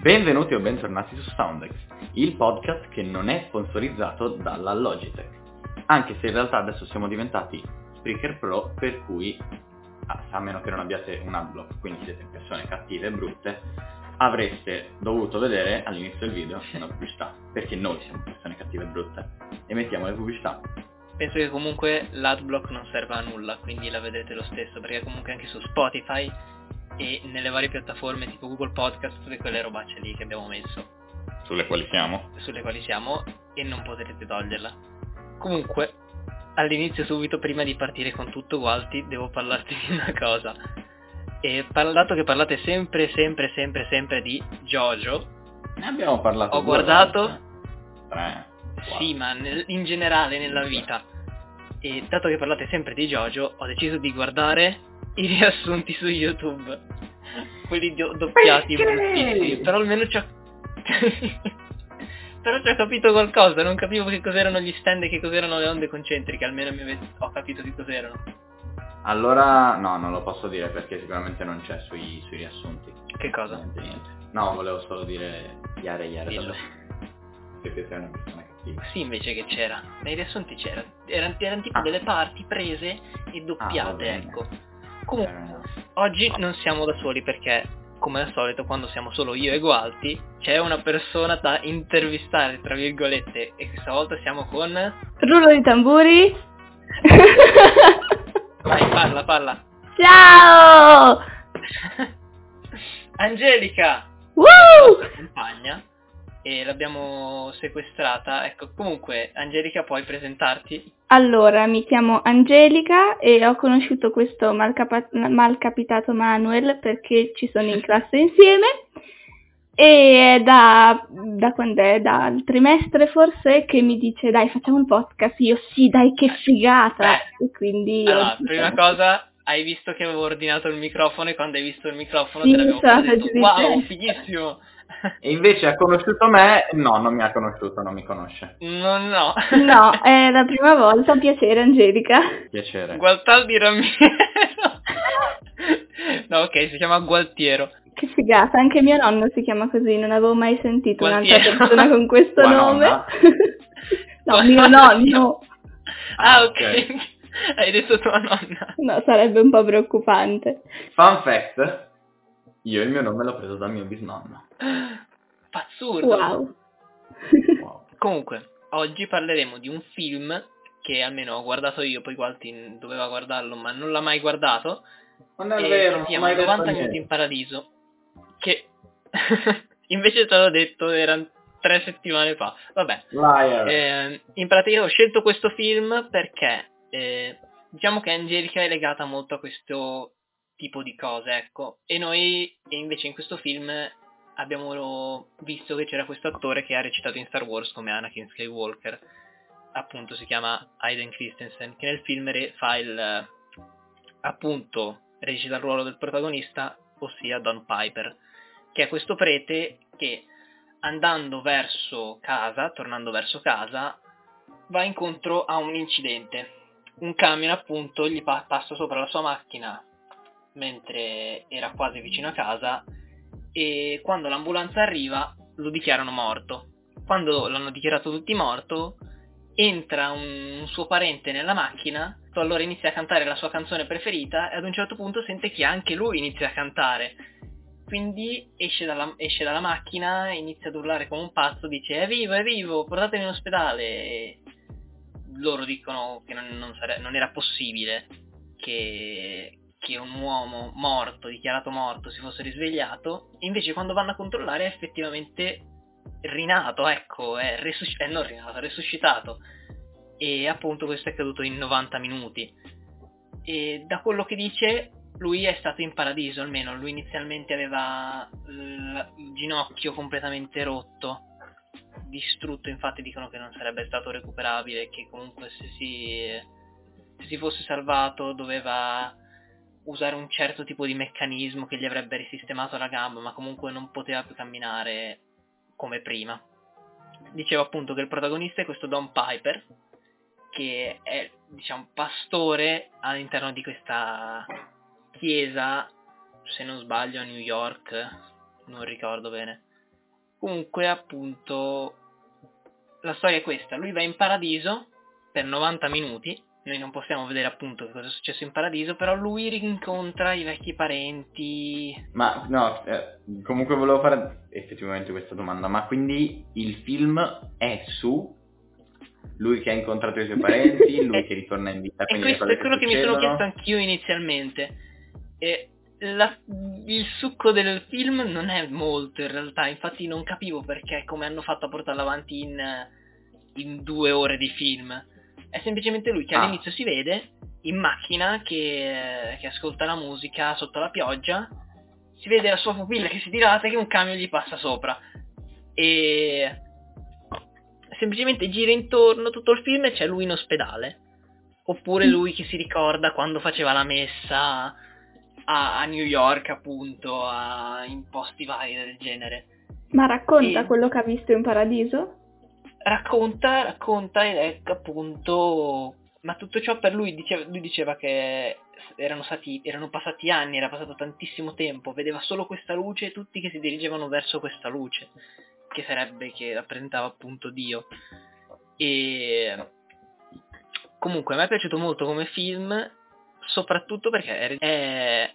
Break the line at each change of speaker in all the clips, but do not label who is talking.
Benvenuti o bentornati su Soundex, il podcast che non è sponsorizzato dalla Logitech, anche se in realtà adesso siamo diventati Spreaker Pro, per cui, a meno che non abbiate un adblock, quindi siete persone cattive e brutte, avreste dovuto vedere all'inizio del video una pubblicità, perché noi siamo persone cattive e brutte, e mettiamo le pubblicità.
Penso che comunque l'adblock non serva a nulla, quindi la vedrete lo stesso, perché comunque anche su Spotify e nelle varie piattaforme tipo Google Podcast, tutte quelle robacce lì che abbiamo messo.
Sulle quali siamo?
Sulle quali siamo e non potrete toglierla. Comunque, all'inizio subito, prima di partire con tutto Gualti, devo parlarti di una cosa. E dato che parlate sempre, sempre, sempre, sempre di Jojo,
ne abbiamo parlato.
Ho guardato...
Tre.
Sì, ma nel, in generale nella vita. E dato che parlate sempre di Jojo, ho deciso di guardare i riassunti su YouTube. Quelli do- doppiati bruttissimi. Però almeno ci ho... Però ci ho capito qualcosa, non capivo che cos'erano gli stand e che cos'erano le onde concentriche, almeno ave... ho capito che cos'erano.
Allora, no, non lo posso dire perché sicuramente non c'è sui, sui riassunti.
Che cosa?
Niente, niente. No, volevo solo dire Iare Iare
Dillo.
Perché sei una persona cattiva.
Sì, invece che c'era. Nei riassunti c'era. Erano, erano tipo
Ah.
delle parti prese e
Ah,
doppiate,
bene.
ecco. Comunque. Oggi non siamo da soli perché, come al solito, quando siamo solo io e Gualti, c'è una persona da intervistare, tra virgolette, e questa volta siamo con...
Rullo di tamburi.
Vai, parla, parla.
Ciao!
Angelica,
Woo!
compagna, e l'abbiamo sequestrata. Ecco, comunque, Angelica, puoi presentarti?
Allora, mi chiamo Angelica e ho conosciuto questo malcapa- malcapitato Manuel perché ci sono in classe insieme e è da, da quando è? Dal trimestre forse che mi dice dai facciamo un podcast, io sì dai che figata e quindi...
Allora,
oggi
prima cosa, hai visto che avevo ordinato il microfono e quando hai visto il microfono
Sì,
te l'abbiamo
sono
detto, wow,
dicendo."
fighissimo!
E invece ha conosciuto me? No, non mi ha conosciuto, non mi conosce.
No, no.
No, è la prima volta, piacere Angelica.
Piacere.
Gualtaldi Ramiero. no, ok, si chiama Gualtiero.
Che figata, anche mio nonno si chiama così, non avevo mai sentito un'altra
Gualtiero.
persona con questo
Tua
nome.
nonna?
no, mio nonno.
Ah,
Ah,
ok. Hai detto tua nonna.
No, sarebbe un po' preoccupante.
Fun fact, io il mio nome l'ho preso dal mio bisnonno.
Pazzurdo.
Wow.
Wow.
Comunque, oggi parleremo di un film che almeno ho guardato io, poi Gualti doveva guardarlo, ma non l'ha mai guardato.
Non è
e
vero,
si chiama
mai detto
90
niente.
minuti in paradiso. Che invece te l'ho detto, erano tre settimane fa. Vabbè.
Liar.
Eh, in pratica ho scelto questo film perché eh, diciamo che Angelica è legata molto a questo tipo di cose, ecco. E noi invece in questo film abbiamo visto che c'era questo attore che ha recitato in Star Wars come Anakin Skywalker. Appunto si chiama Hayden Christensen, che nel film fa il appunto recita il ruolo del protagonista, ossia Don Piper, che è questo prete che andando verso casa, tornando verso casa, va incontro a un incidente. Un camion appunto gli pa- passa sopra la sua macchina mentre era quasi vicino a casa e quando l'ambulanza arriva lo dichiarano morto. Quando l'hanno dichiarato tutti morto, entra un, suo parente nella macchina, allora inizia a cantare la sua canzone preferita e ad un certo punto sente che anche lui inizia a cantare. Quindi esce dalla, esce dalla macchina, inizia ad urlare come un pazzo, dice è vivo, è vivo, portatemi in ospedale. E loro dicono che non, non sare- non era possibile che, che un uomo morto, dichiarato morto, si fosse risvegliato. E invece quando vanno a controllare è effettivamente rinato, ecco, è, resusc- eh, non rinato, è resuscitato. E appunto questo è accaduto in 90 minuti. E da quello che dice, lui è stato in paradiso, almeno lui inizialmente aveva il ginocchio completamente rotto, distrutto, infatti dicono che non sarebbe stato recuperabile, che comunque se si, se si fosse salvato doveva usare un certo tipo di meccanismo che gli avrebbe risistemato la gamba, ma comunque non poteva più camminare come prima. Dicevo appunto che il protagonista è questo Don Piper, che è, diciamo, pastore all'interno di questa chiesa, se non sbaglio a New York, non ricordo bene. Comunque, appunto, la storia è questa. Lui va in paradiso per 90 minuti. Noi non possiamo vedere appunto che cosa è successo in paradiso, però lui rincontra i vecchi parenti.
Ma no, eh, comunque volevo fare effettivamente questa domanda. Ma quindi il film è su lui che ha incontrato i suoi parenti, lui che ritorna in vita.
E questo è quello che, che mi sono chiesto anch'io inizialmente. E la, il succo del film non è molto in realtà, infatti non capivo perché come hanno fatto a portarlo avanti in, in due ore di film. È semplicemente lui che ah. all'inizio si vede in macchina che, che, ascolta la musica sotto la pioggia, si vede la sua pupilla che si dilata e che un camion gli passa sopra. E semplicemente gira intorno tutto il film e c'è lui in ospedale. Oppure lui che si ricorda quando faceva la messa a, a New York, appunto, a, in posti vari del genere.
Ma racconta e... quello che ha visto in paradiso?
Racconta, racconta ed è appunto... Ma tutto ciò per lui, diceva, lui diceva che erano, stati, erano passati anni, era passato tantissimo tempo, vedeva solo questa luce e tutti che si dirigevano verso questa luce, che sarebbe, che rappresentava appunto Dio. E comunque a me è piaciuto molto come film soprattutto perché è,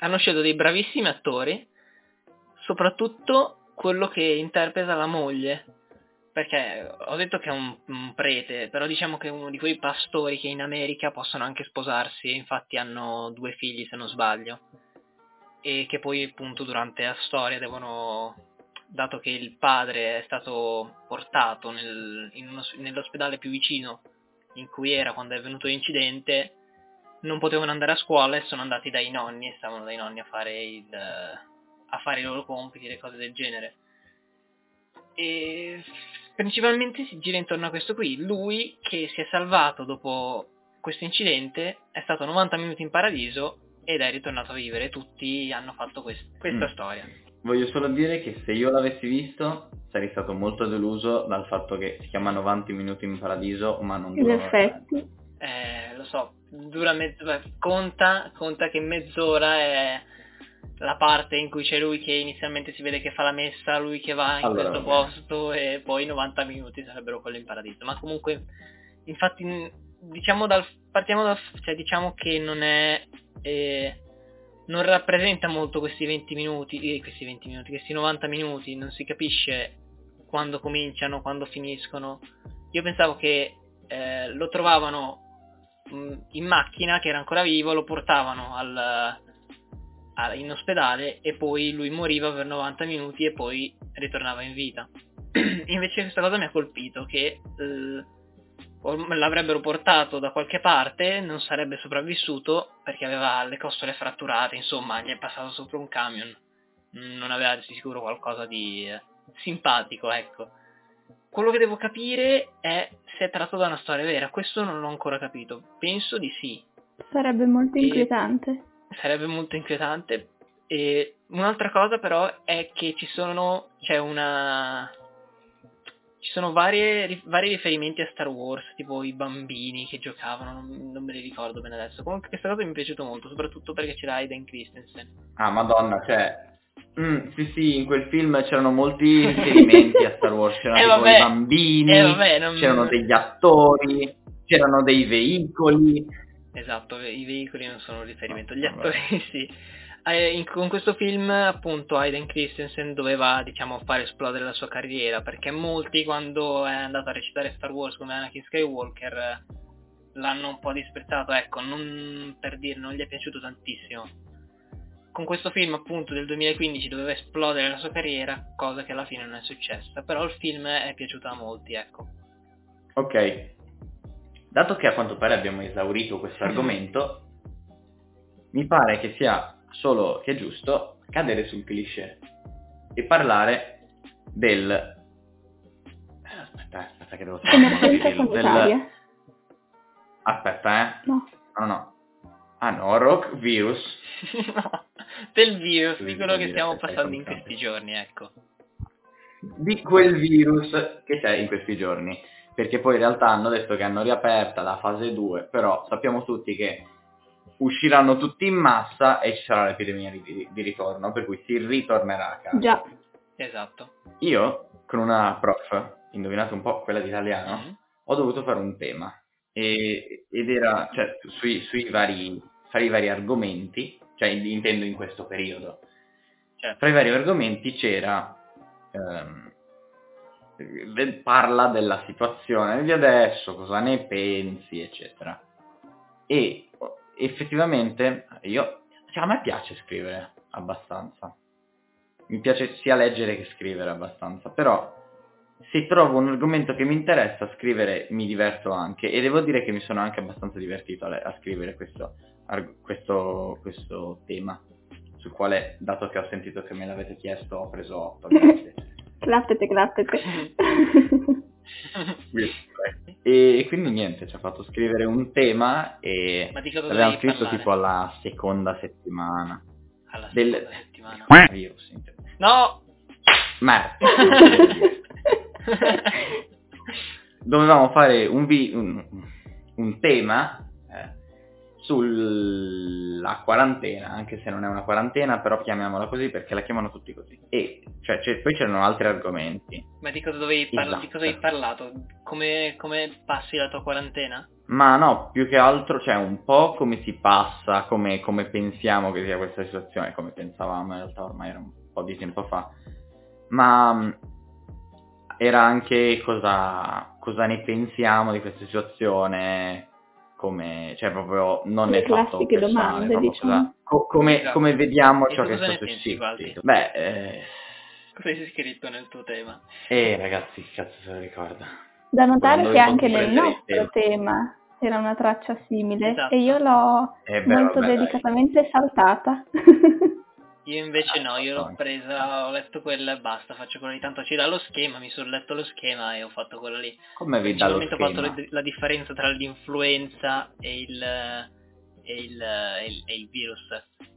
hanno scelto dei bravissimi attori, soprattutto quello che interpreta la moglie. Perché ho detto che è un, un, prete, però diciamo che è uno di quei pastori che in America possono anche sposarsi, infatti hanno due figli se non sbaglio, e che poi appunto durante la storia devono, dato che il padre è stato portato nel, uno, nell'ospedale più vicino in cui era quando è avvenuto l'incidente, non potevano andare a scuola e sono andati dai nonni e stavano dai nonni a fare, il, a fare i loro compiti e cose del genere. E principalmente si gira intorno a questo qui. Lui che si è salvato dopo questo incidente è stato 90 minuti in paradiso ed è ritornato a vivere. Tutti hanno fatto quest- questa mm. storia.
Voglio solo dire che se io l'avessi visto sarei stato molto deluso dal fatto che si chiama 90 minuti in paradiso ma non
In effetti.
Eh, lo so, dura mezz'ora, conta, conta che mezz'ora è la parte in cui c'è lui che inizialmente si vede che fa la messa, lui che va in allora, questo posto e poi 90 minuti sarebbero quelli in paradiso. Ma comunque, infatti, diciamo dal, partiamo dal, cioè diciamo che non è, eh, non rappresenta molto questi 20 minuti, eh, questi 20 minuti, questi 90 minuti, non si capisce quando cominciano, quando finiscono. Io pensavo che eh, lo trovavano in macchina che era ancora vivo, lo portavano al, in ospedale e poi lui moriva per 90 minuti e poi ritornava in vita. Invece questa cosa mi ha colpito che eh, l'avrebbero portato da qualche parte, non sarebbe sopravvissuto perché aveva le costole fratturate, insomma gli è passato sopra un camion, non aveva di sicuro qualcosa di eh, simpatico, ecco. Quello che devo capire è se è tratto da una storia vera. Questo non l'ho ancora capito. Penso di sì.
Sarebbe molto inquietante.
Sarebbe molto inquietante. E un'altra cosa però è che ci sono. c'è una. Ci sono varie, vari riferimenti a Star Wars, tipo i bambini che giocavano, non, non, me li ricordo bene adesso. Comunque questa cosa mi è piaciuta molto, soprattutto perché c'era Aiden Christensen.
Ah, madonna, cioè, Mm, sì, sì, in quel film c'erano molti riferimenti a Star Wars, c'erano eh, vabbè, bambini, eh, vabbè, non... c'erano degli attori, c'erano dei veicoli.
Esatto, i veicoli non sono un riferimento, gli attori sì. Eh, in, con questo film appunto Aiden Christensen doveva diciamo fare esplodere la sua carriera perché molti quando è andato a recitare Star Wars come Anakin Skywalker l'hanno un po' disprezzato, ecco, non per dire non gli è piaciuto tantissimo con questo film appunto del 2015 doveva esplodere la sua carriera, cosa che alla fine non è successa, però il film è piaciuto a molti, ecco.
Ok, dato che a quanto pare abbiamo esaurito questo argomento, mi pare che sia solo che giusto cadere sul cliché e parlare del... eh, Aspetta, aspetta che devo
Emergenza
del...
sanitaria.
Aspetta, eh.
No.
No, no. Ah no, rock virus.
No, del virus, di quello che stiamo
sì,
passando in questi giorni, ecco.
Di quel virus che c'è in questi giorni. Perché poi in realtà hanno detto che hanno riaperta la fase 2, però sappiamo tutti che usciranno tutti in massa e ci sarà l'epidemia di, di ritorno, per cui si ritornerà a casa.
Già.
Esatto.
Io, con una prof, indovinate un po' quella di italiano,
Mhm.
ho dovuto fare un tema. E- ed era, cioè, sui, sui vari, fra i vari argomenti, cioè intendo in questo periodo,
Certo.
fra i vari argomenti c'era, ehm, parla della situazione di adesso, cosa ne pensi, eccetera. E effettivamente io, cioè, a me piace scrivere abbastanza. Mi piace sia leggere che scrivere abbastanza, però se trovo un argomento che mi interessa, scrivere mi diverto anche e devo dire che mi sono anche abbastanza divertito a, le- a scrivere questo, arg- questo, questo tema, sul quale, dato che ho sentito che me l'avete chiesto, ho preso 8. grazie.
Clappete, clappete.
e, quindi niente, ci ha fatto scrivere un tema e l'abbiamo scritto
parlare?
tipo alla seconda settimana.
Alla
del-
seconda settimana.
Virus.
No!
Ma dovevamo fare un, vi- un, un tema sulla quarantena, anche se non è una quarantena, però chiamiamola così perché la chiamano tutti così. E cioè, c'è- poi c'erano altri argomenti.
Ma di cosa dovevi parlare? Di
Esatto.
cosa hai parlato? Come, come passi la tua quarantena?
Ma no, più che altro c'è un po' come si passa, come, come pensiamo che sia questa situazione, come pensavamo in realtà ormai era un po' di tempo fa, ma era anche cosa, cosa ne pensiamo di questa situazione, come, cioè proprio non
Le
nel fatto
classiche
personale,
domande, diciamo.
cosa- co- come,
Esatto.
come vediamo
E
ciò che
cosa
sta
ne pensi,
succedendo.
Gualdi?
Beh, eh,
Cosa hai scritto nel tuo tema?
eh, ragazzi, che cazzo se lo ricorda?
Da notare
Quando
che anche nel nostro tema c'era una traccia simile
Esatto.
e io l'ho
Eh beh,
molto
vabbè, dai.
delicatamente saltata.
Io invece no, io l'ho
Ah,
presa, ho letto quella e basta, faccio quello di tanto ci dà lo schema, mi sono letto lo schema e ho fatto quello lì.
Come vi dà lo
Principalmente ho fatto
schema?
le- la differenza tra l'influenza e il, e il, e il- e il virus.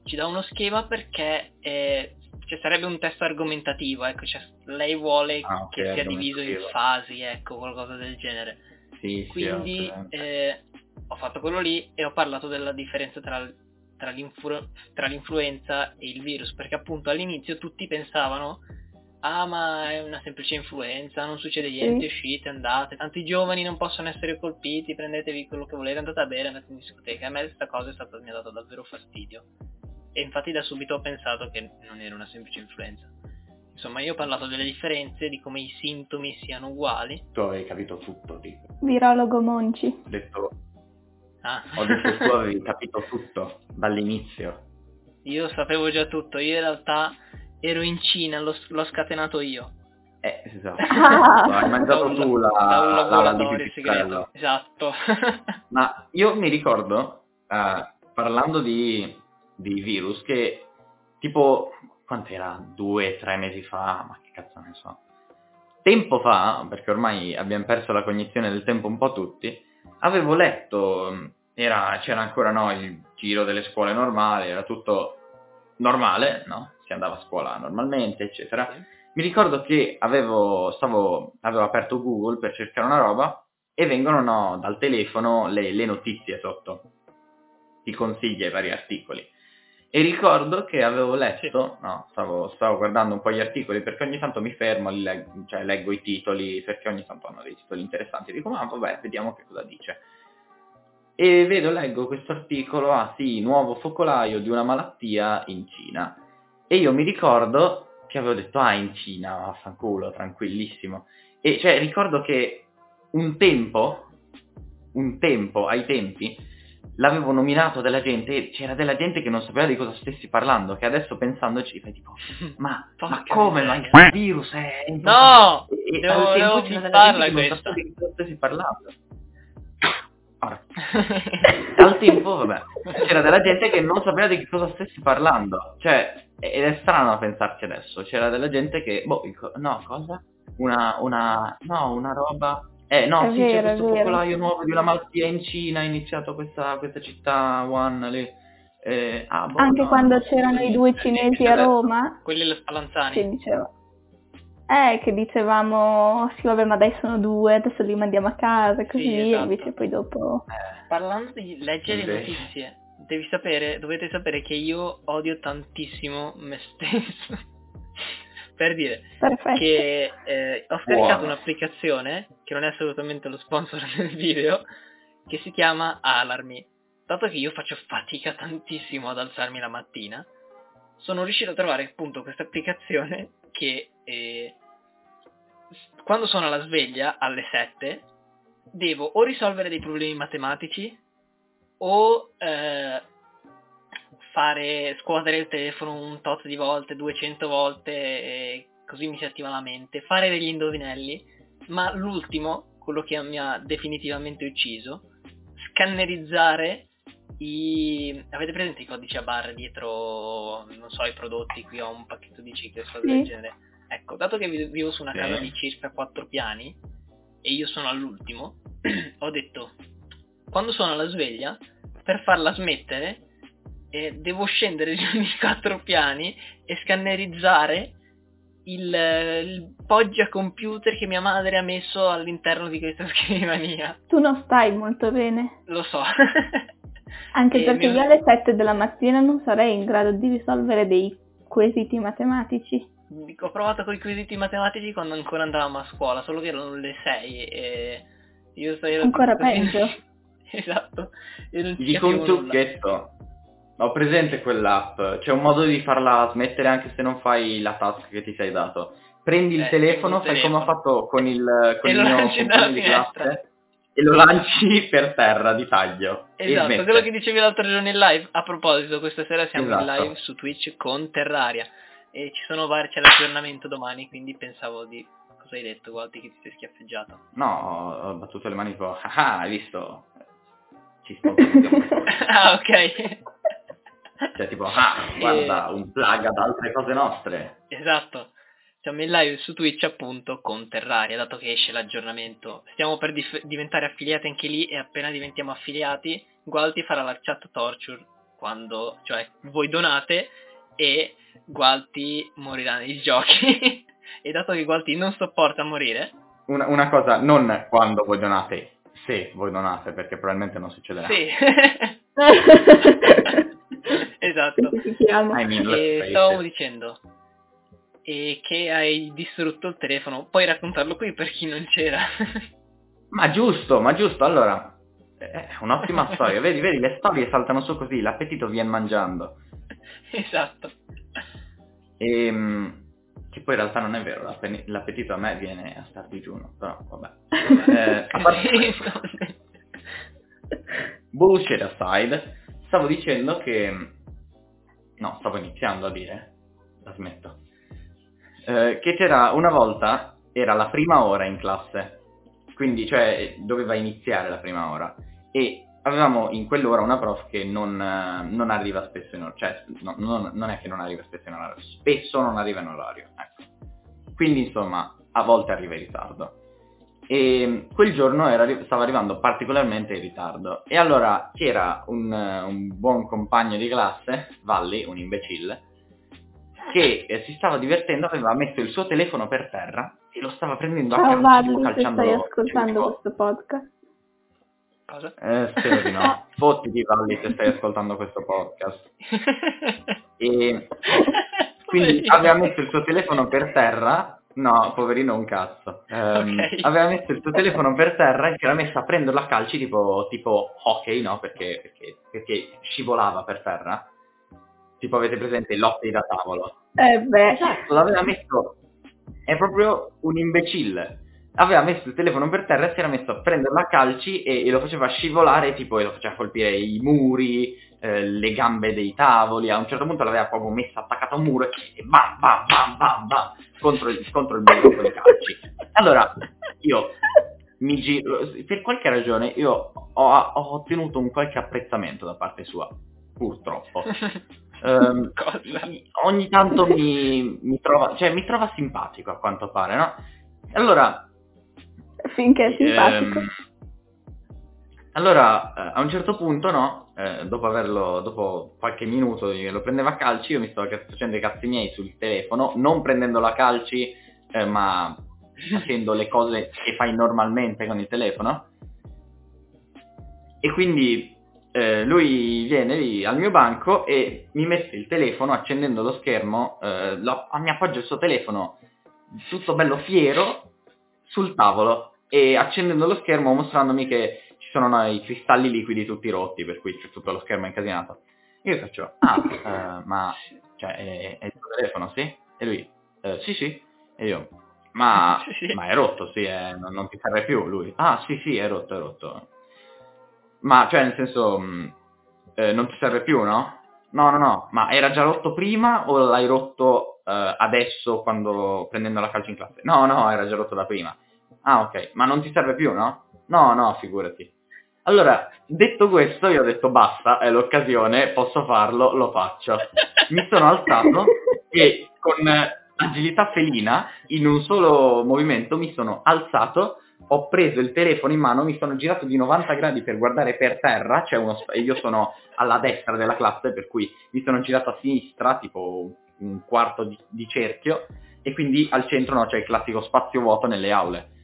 Ci dà uno schema perché eh, cioè, sarebbe un testo argomentativo, ecco, cioè, lei vuole
Ah, ok,
che sia diviso in fasi, ecco, qualcosa del genere.
Sì, sì,
Quindi
presente.
eh, ho fatto quello lì e ho parlato della differenza tra, tra l'influ- tra l'influenza e il virus, perché appunto all'inizio tutti pensavano ah ma è una semplice influenza, non succede niente, uscite, andate, tanti giovani non possono essere colpiti, prendetevi quello che volete, andate a bere, andate in discoteca. A me questa cosa è stata, mi ha dato davvero fastidio. E infatti da subito ho pensato che non era una semplice influenza. Insomma, io ho parlato delle differenze, di come i sintomi siano uguali.
Tu avevi capito tutto, dico.
Virologo Monci.
Ho detto,
Ah.
ho detto tu avevi capito tutto dall'inizio.
Io sapevo già tutto, io in realtà ero in Cina, l'ho, l'ho scatenato io.
Eh, esatto.
Ah.
Hai mangiato
Da
tu la, la- la
laboratorio
pipistrello.
segreto. Esatto.
Ma io mi ricordo, eh, parlando di, di virus, che tipo, quant'era? Due, tre mesi fa, ma che cazzo ne so. Tempo fa, perché ormai abbiamo perso la cognizione del tempo un po' tutti, avevo letto, era, c'era ancora no, il giro delle scuole normali, era tutto normale, no? Si andava a scuola normalmente, eccetera. Mi ricordo che avevo, stavo, avevo aperto Google per cercare una roba e vengono no, dal telefono le, le notizie sotto, ti consiglia i vari articoli. E ricordo che avevo letto, no, stavo, stavo guardando un po' gli articoli perché ogni tanto mi fermo, leggo, cioè leggo i titoli perché ogni tanto hanno dei titoli interessanti. Dico, ma vabbè, vediamo che cosa dice. E vedo, leggo questo articolo, ah sì, nuovo focolaio di una malattia in Cina. E io mi ricordo che avevo detto, ah, in Cina, vaffanculo, tranquillissimo. E cioè ricordo che un tempo, un tempo, ai tempi, l'avevo nominato della gente e c'era della gente che non sapeva di cosa stessi parlando, che adesso pensandoci fai tipo, ma, ma come, ma il virus è...
No!
E,
Devo- devo
della
bipparla
gente che non sapeva di cosa stessi parlando. Al tempo, vabbè, c'era della gente che non sapeva di che cosa stessi parlando. Cioè, ed è strano a pensarci adesso. C'era della gente che, boh, dico, no, cosa? Una, una, no, una roba... Eh, no,
È
sì,
vero,
c'è questo
vero.
focolaio nuovo di una malattia in Cina, è iniziato questa, questa città One lì. Eh, ah, boh,
Anche
no,
quando
no,
c'erano i due cinesi a Roma,
Quelli lo Spallanzani.
che diceva... Eh, che dicevamo, sì vabbè ma dai sono due, adesso li mandiamo a casa, così,
Sì,
e
esatto.
invece poi dopo...
Eh,
Parlando di leggere
Invece.
notizie, devi sapere, dovete sapere che io odio tantissimo me stesso. per dire
Perfetto.
che eh, ho scaricato
Buono.
un'applicazione che non è assolutamente lo sponsor del video, che si chiama Alarmi. Dato che io faccio fatica tantissimo ad alzarmi la mattina, sono riuscito a trovare appunto questa applicazione che s- quando sono alla sveglia alle 7 devo o risolvere dei problemi matematici o eh, fare scuotere il telefono un tot di volte, 200 volte e così mi si attiva la mente, fare degli indovinelli, ma l'ultimo, quello che mi ha definitivamente ucciso, scannerizzare i... avete presente i codici a barre dietro, non so, i prodotti, qui ho un pacchetto di cicli e cose del
Sì.
genere. Ecco, dato che vi- vivo su una
Sì.
casa di circa 4 piani e io sono all'ultimo, ho detto, quando sono alla sveglia, per farla smettere, eh, devo scendere giù di 4 piani e scannerizzare il, il poggia computer che mia madre ha messo all'interno di questa scrivania.
Tu non stai molto bene,
Lo so.
anche
E
perché
mi-
io alle 7 della mattina non sarei in grado di risolvere dei quesiti matematici.
Ho provato con i quesiti matematici quando ancora andavamo a scuola, solo che erano le 6 e io sto ero
Ancora
così-
peggio.
esatto. E non
Ti
ci
dico un
capivo nulla.
trucchetto. Ho presente quell'app. C'è un modo di farla smettere anche se non fai la task che ti sei dato. Prendi il
Eh,
telefono,
il
fai come ho
telefono.
fatto con il, con
E
il
lo
mio
lanci
compagno
dalla
di classe e lo lanci per terra di taglio. e
Esatto, quello che dicevi l'altro giorno in live. A proposito, questa sera siamo in
Esatto.
live su Twitch con Terraria e ci sono vari, c'è l'aggiornamento domani, quindi pensavo di cosa hai detto, guardi che ti sei schiaffeggiato.
No, ho, battuto le mani tipo, ah, hai visto? Ci sponsorizziamo.
ah, ok.
cioè tipo, ah, guarda, un plug ad altre cose nostre.
Esatto. Siamo in live su Twitch appunto con Terraria, dato che esce l'aggiornamento. Stiamo per dif- diventare affiliati anche lì e appena diventiamo affiliati, Gualti farà la chat torture quando, cioè, voi donate e Gualti morirà nei giochi. e dato che Gualti non sopporta morire,
Una, una cosa, non quando voi donate, se voi donate, perché probabilmente non succederà.
sì. esatto.
I mean,
E
it.
dicendo e che hai distrutto il telefono. Puoi raccontarlo qui per chi non c'era.
Ma giusto, ma giusto, allora, è un'ottima storia, vedi, vedi, le storie saltano su così, l'appetito viene mangiando.
esatto.
E, che poi in realtà non è vero, l'appe- l'appetito a me viene a star digiuno, però vabbè. Eh, a parte bullshit aside, stavo dicendo che... No, stavo iniziando a dire, la smetto. Eh, che c'era una volta, era la prima ora in classe, quindi cioè doveva iniziare la prima ora, e avevamo in quell'ora una prof che non, eh, non arriva spesso in orario, cioè no- non, non è che non arriva spesso in orario, spesso non arriva in orario, ecco. Quindi insomma, a volte arriva in ritardo. E quel giorno era stava arrivando particolarmente in ritardo. E allora c'era un, eh, un buon compagno di classe, Valli, un imbecille, che eh, si stava divertendo, aveva messo il suo telefono per terra e lo stava prendendo a
Ciao
calci,
Valli, se
calciandolo
stai ascoltando questo podcast.
Cosa?
Eh, spero di no. Fottiti Valli se stai ascoltando questo podcast. E quindi aveva messo il suo telefono per terra. No, poverino un cazzo. Ehm,
Ok.
Aveva messo il suo telefono per terra e si era messo a prenderlo a calci tipo, tipo hockey, no? Perché, perché, perché scivolava per terra. Tipo avete presente l'hockey da tavolo.
Eh beh,
Esatto, l'aveva messo. È proprio un imbecille. Aveva messo il telefono per terra e si era messo a prenderlo a calci e, e lo faceva scivolare, tipo, e lo faceva colpire i muri, eh, le gambe dei tavoli, a un certo punto l'aveva proprio messa attaccata a un muro e bam bam bam bam bam contro il, contro il muro con i calci. Allora, io mi giro, per qualche ragione io ho, ho ottenuto un qualche apprezzamento da parte sua, purtroppo. Um, ogni tanto mi, mi, trova, cioè, mi trova simpatico a quanto pare, no? Allora...
Finché è simpatico. Ehm,
allora, eh, a un certo punto, no, eh, dopo averlo, dopo qualche minuto lo prendeva a calci, io mi stavo facendo i cazzi miei sul telefono, non prendendolo a calci, eh, ma facendo le cose che fai normalmente con il telefono. E quindi eh, lui viene lì al mio banco e mi mette il telefono accendendo lo schermo, eh, lo, mi appoggio il suo telefono tutto bello fiero sul tavolo e accendendo lo schermo mostrandomi che ci sono no, i cristalli liquidi tutti rotti per cui c'è tutto lo schermo incasinato. Io faccio, ah, eh, ma cioè, è, è, il tuo telefono, sì? E lui, eh, sì sì. E io, ma, sì, sì. ma è rotto, sì, eh, non, non, ti serve più lui. Ah sì sì, è rotto, è rotto. Ma, cioè, nel senso, mh, mm, eh, non ti serve più, no? No, no, no, ma era già rotto prima o l'hai rotto eh, adesso quando prendendo la calcio in classe? No, no, era già rotto da prima. Ah, ok, ma non ti serve più, no? No, no, figurati. Allora, detto questo, io ho detto basta, è l'occasione, posso farlo, lo faccio. Mi sono alzato e con agilità felina, in un solo movimento, mi sono alzato ho preso il telefono in mano, mi sono girato di 90 gradi per guardare per terra, cioè uno, io sono alla destra della classe, per cui mi sono girato a sinistra, tipo un quarto di, di cerchio, e quindi al centro no, c'è il classico spazio vuoto nelle aule.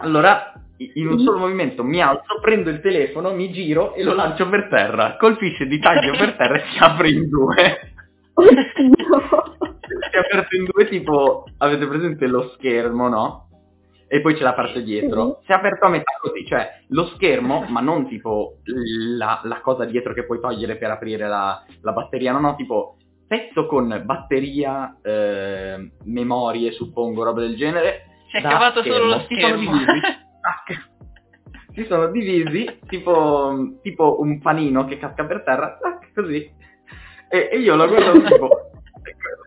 Allora, in un solo movimento mi alzo, prendo il telefono, mi giro e lo lancio per terra. Colpisce di taglio per terra e si apre in due. si è aperto in due tipo, avete presente lo schermo, no? e poi c'è la parte dietro. Si è aperto a metà così, cioè lo schermo, ma non tipo la, la cosa dietro che puoi togliere per aprire la, la batteria, no, no, tipo pezzo con batteria, eh, memorie, suppongo, roba del genere.
Si è cavato schermo. solo lo schermo. Si sono divisi,
tipo, tipo, un panino che casca per terra, tac, così. E, e io lo guardo tipo...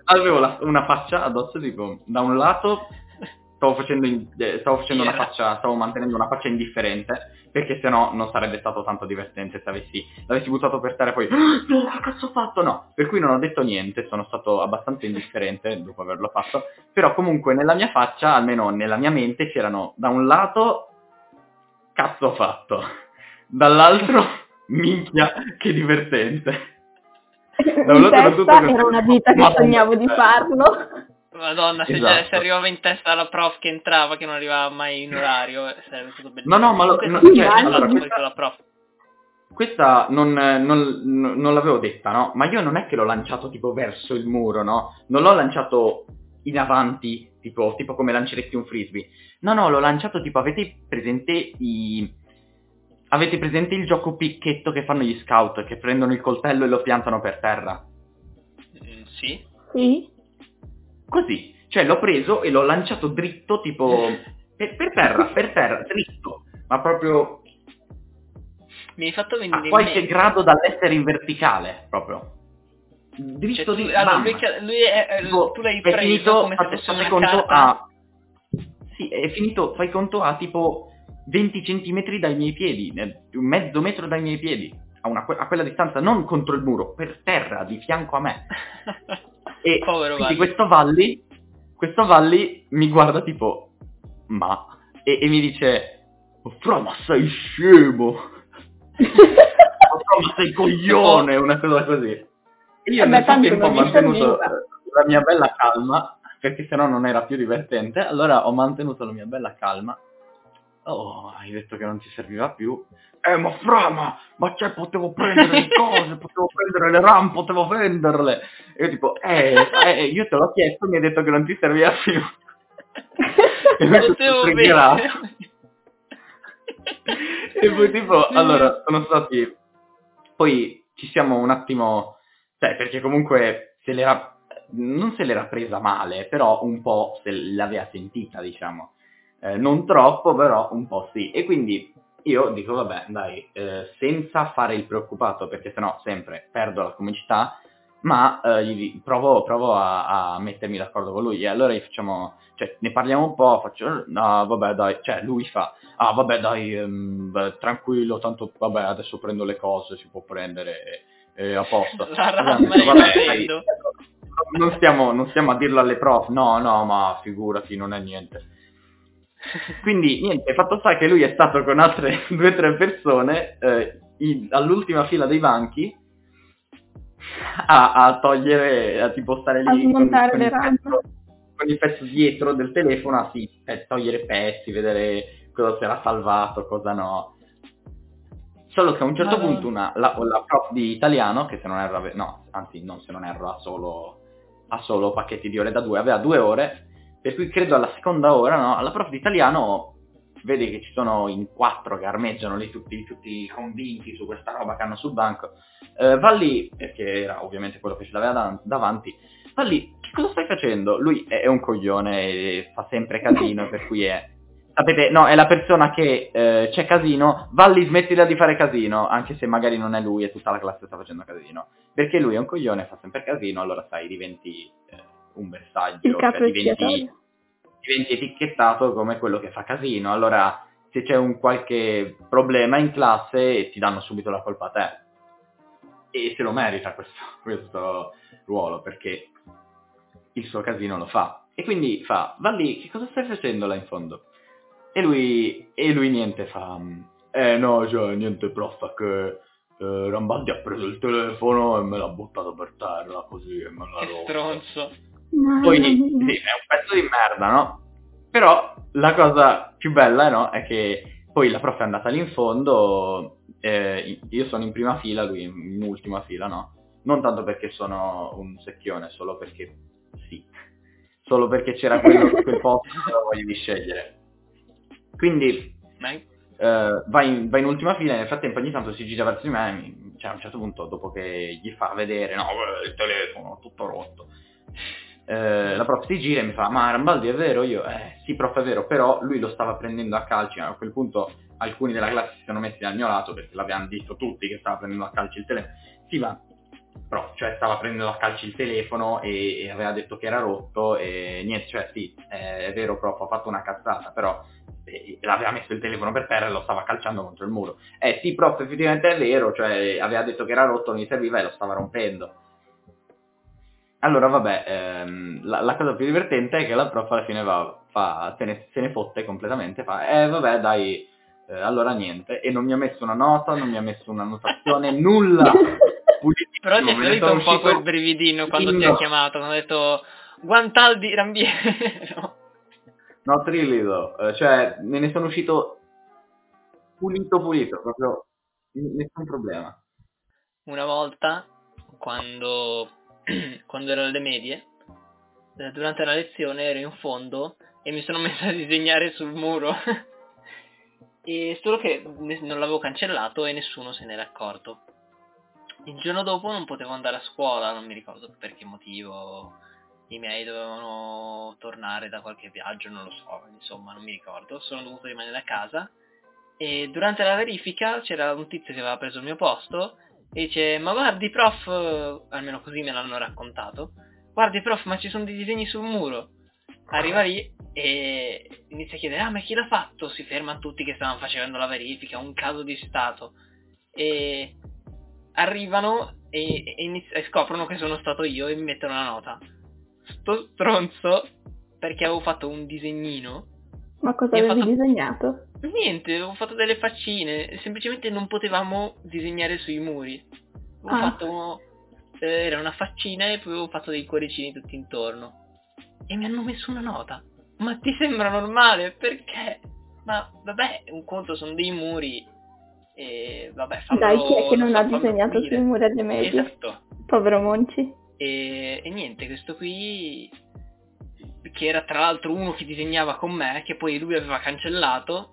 avevo la, una faccia addosso tipo da un lato stavo facendo, in, eh, stavo facendo yeah. una faccia, stavo mantenendo una faccia indifferente, perché sennò non sarebbe stato tanto divertente se avessi, l'avessi buttato per terra e poi, ah, no, che cazzo ho fatto? No, per cui non ho detto niente, sono stato abbastanza indifferente dopo averlo fatto, però comunque nella mia faccia, almeno nella mia mente, c'erano da un lato, cazzo ho fatto, dall'altro, minchia, che divertente.
Da un lato era, tutto era una vita che sognavo di farlo.
Madonna, se, esatto. se, arrivava in testa la prof che entrava, che non arrivava mai in orario, eh, sarebbe stato bellissimo.
No, no, ma lo, no, cioè, allora, questa, la prof. questa non, non, non, l'avevo detta, no? Ma io non è che l'ho lanciato tipo verso il muro, no? Non l'ho lanciato in avanti, tipo, tipo come lanceresti un frisbee. No, no, l'ho lanciato tipo, avete presente i... Avete presente il gioco picchetto che fanno gli scout, che prendono il coltello e lo piantano per terra?
Mm, sì.
Sì.
Così, cioè l'ho preso e l'ho lanciato dritto, tipo per, per terra, per terra, dritto, ma proprio
mi hai fatto venire
a qualche in grado dall'essere in verticale, proprio.
Dritto cioè, di allora, lui, lui è, è, tipo, tu l'hai preso finito, come se fosse una conto
a Sì, è finito, fai conto a tipo 20 centimetri dai miei piedi, mezzo metro dai miei piedi, a, una, a quella distanza, non contro il muro, per terra, di fianco a me. E Povero quindi questo Valli, questo Valli mi guarda tipo, ma, e, e mi dice, Fra, ma sei scemo! ma sei coglione, una cosa così. E io eh nel frattempo ho mantenuto la mia bella calma, perché sennò non era più divertente, allora ho mantenuto la mia bella calma. Oh, hai detto che non ti serviva più eh ma fra, ma, ma cioè potevo prendere le cose, potevo prendere le RAM, potevo venderle. E io tipo, eh, eh, io te l'ho chiesto, mi hai detto che non ti serviva più.
e poi potevo vendere.
e poi tipo, allora, sono stati... Poi ci siamo un attimo... Cioè, perché comunque se l'era... Non se l'era presa male, però un po' se l'aveva sentita, diciamo. Eh, non troppo, però un po' sì. E quindi io dico, vabbè, dai, eh, senza fare il preoccupato, perché sennò sempre perdo la comicità, ma eh, provo, provo a, a mettermi d'accordo con lui. E allora gli facciamo, cioè, ne parliamo un po', faccio, no, vabbè, dai, cioè, lui fa, ah, vabbè, dai, ehm, beh, tranquillo, tanto, vabbè, adesso prendo le cose, si può prendere, e a posto.
La
Allora,
ramma
dico,
di
vabbè, dai,
prendo.
non stiamo, non stiamo a dirlo alle prof, no, no, ma figurati, non è niente. Quindi, niente, fatto sta che lui è stato con altre due o tre persone eh, in- all'ultima fila dei banchi a, a togliere, a tipo stare lì con, con il pezzo, con il pezzo dietro del telefono a sì, eh, togliere pezzi, vedere cosa si era salvato, cosa no. Solo che a un certo
Madonna.
punto una, la, la prof di italiano, che se non erro, no, anzi non se non erro, ha solo, ha solo pacchetti di ore da due, aveva due ore, per cui credo alla seconda ora, no, la prof di italiano vede che ci sono in quattro che armeggiano lì tutti, tutti convinti su questa roba che hanno sul banco, eh, va lì, perché era ovviamente quello che ce l'aveva da- davanti, va lì, che cosa stai facendo? Lui è, è un coglione fa sempre casino, per cui è... Sapete, no, è la persona che eh, c'è casino, va lì, smettila di fare casino, anche se magari non è lui e tutta la classe sta facendo casino. Perché lui è un coglione, fa sempre casino, allora sai, diventi eh, un bersaglio,
Il capo
cioè diventi, diventi etichettato come quello che fa casino. Allora, se c'è un qualche problema in classe, ti danno subito la colpa a te. E se lo merita questo, questo ruolo, perché il suo casino lo fa. E quindi fa, va lì, che cosa stai facendo là in fondo? E lui, e lui niente fa, eh no, cioè niente prof, che eh, Rambaldi ha preso il telefono e me l'ha buttato per terra così e me l'ha
Che
rotto.
stronzo.
Poi, sì, è un pezzo di merda, no? Però la cosa più bella, no? È che poi la prof è andata lì in fondo, eh, io sono in prima fila, lui in ultima fila, no? Non tanto perché sono un secchione, solo perché sì. Solo perché c'era quello, quel posto che volevi scegliere. Quindi eh, va, in, va in ultima fila e nel frattempo ogni tanto si gira verso di me mi- cioè, a un certo punto dopo che gli fa vedere no il telefono tutto rotto eh, la prof si gira e mi fa ma Rambaldi è vero? io eh sì prof è vero però lui lo stava prendendo a calci a quel punto alcuni della classe si sono messi dal mio lato perché l'abbiamo visto tutti che stava prendendo a calci il telefono sì ma prof cioè stava prendendo a calci il telefono e, e aveva detto che era rotto e niente cioè sì eh, è vero prof ho fatto una cazzata però e aveva messo il telefono per terra e lo stava calciando contro il muro. Eh sì, prof, effettivamente è vero, cioè aveva detto che era rotto, non gli serviva e lo stava rompendo. Allora, vabbè, ehm, la, la cosa più divertente è che la prof alla fine va, fa, se, ne, se ne fotte completamente, fa, eh vabbè dai, eh, allora niente, e non mi ha messo una nota, non mi ha messo una notazione, nulla.
Però ti è salito un po' quel brividino quando ti ha chiamato, quando ha detto Guantaldi Rambiero.
Really though, Eh, cioè me ne sono uscito pulito pulito, proprio n- nessun problema.
Una volta, quando, quando ero alle medie, eh, durante la lezione ero in fondo e mi sono messo a disegnare sul muro. e solo che non l'avevo cancellato e nessuno se n'era accorto. Il giorno dopo non potevo andare a scuola, non mi ricordo per che motivo. I miei dovevano tornare da qualche viaggio, non lo so, insomma, non mi ricordo. Sono dovuto rimanere a casa. E durante la verifica c'era un tizio che aveva preso il mio posto e dice: Ma guardi, prof, eh, almeno così me l'hanno raccontato. Guardi, prof, ma ci sono dei disegni sul muro. Arriva lì e inizia a chiedere: Ah, ma chi l'ha fatto? Si fermano tutti che stavano facendo la verifica, un caso di stato. E arrivano e, e iniz- e scoprono che sono stato io e mi mettono la nota. Sto stronzo, perché avevo fatto un disegnino.
Ma cosa avevi
fatto-
disegnato?
Niente, avevo fatto delle faccine, semplicemente non potevamo disegnare sui muri. Avevo
Ah.
fatto. eh, era una faccina e poi avevo fatto dei cuoricini tutti intorno. E mi hanno messo una nota. Ma ti sembra normale? Perché? Ma vabbè, un conto sono dei muri. E vabbè, fallo,
Dai, chi è che non ha disegnato sui muri alle medie?
Esatto.
Povero Monci.
E, e niente, questo qui, che era tra l'altro uno che disegnava con me, che poi lui aveva cancellato,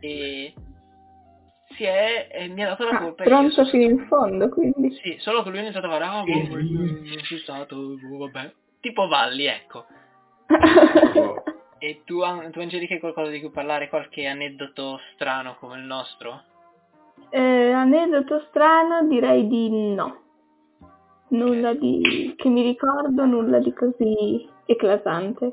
e si è, e mi ha dato la
Ah,
colpa.
pronto
sono
fino in fondo, quindi.
Sì, solo che lui è iniziato a fare, ah, boh, non sono stato, boh, vabbè. Tipo Valli, ecco. E tu, tu Angelica hai qualcosa di cui parlare? Qualche aneddoto strano come il nostro?
Eh, aneddoto strano direi di no. Nulla di che mi ricordo, nulla di così eclatante.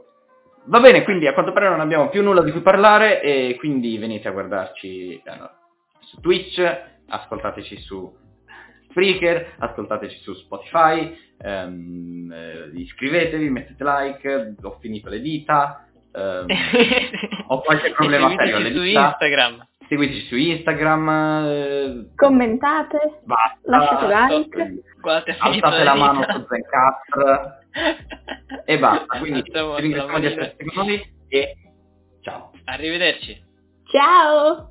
Va bene, quindi a quanto pare non abbiamo più nulla di cui parlare e quindi venite a guardarci allora, su Twitch, ascoltateci su Spreaker, ascoltateci su Spotify, ehm, eh, iscrivetevi, mettete like, ho finito le dita, ehm, ho qualche problema serio alle
su
dita.
Instagram.
Seguiteci su Instagram, eh,
Commentate,
basta.
lasciate like.
Guardate,
Alzate la mano su Zencastr e basta. Quindi vi ringraziamo di essere stati con noi e ciao.
Arrivederci.
Ciao!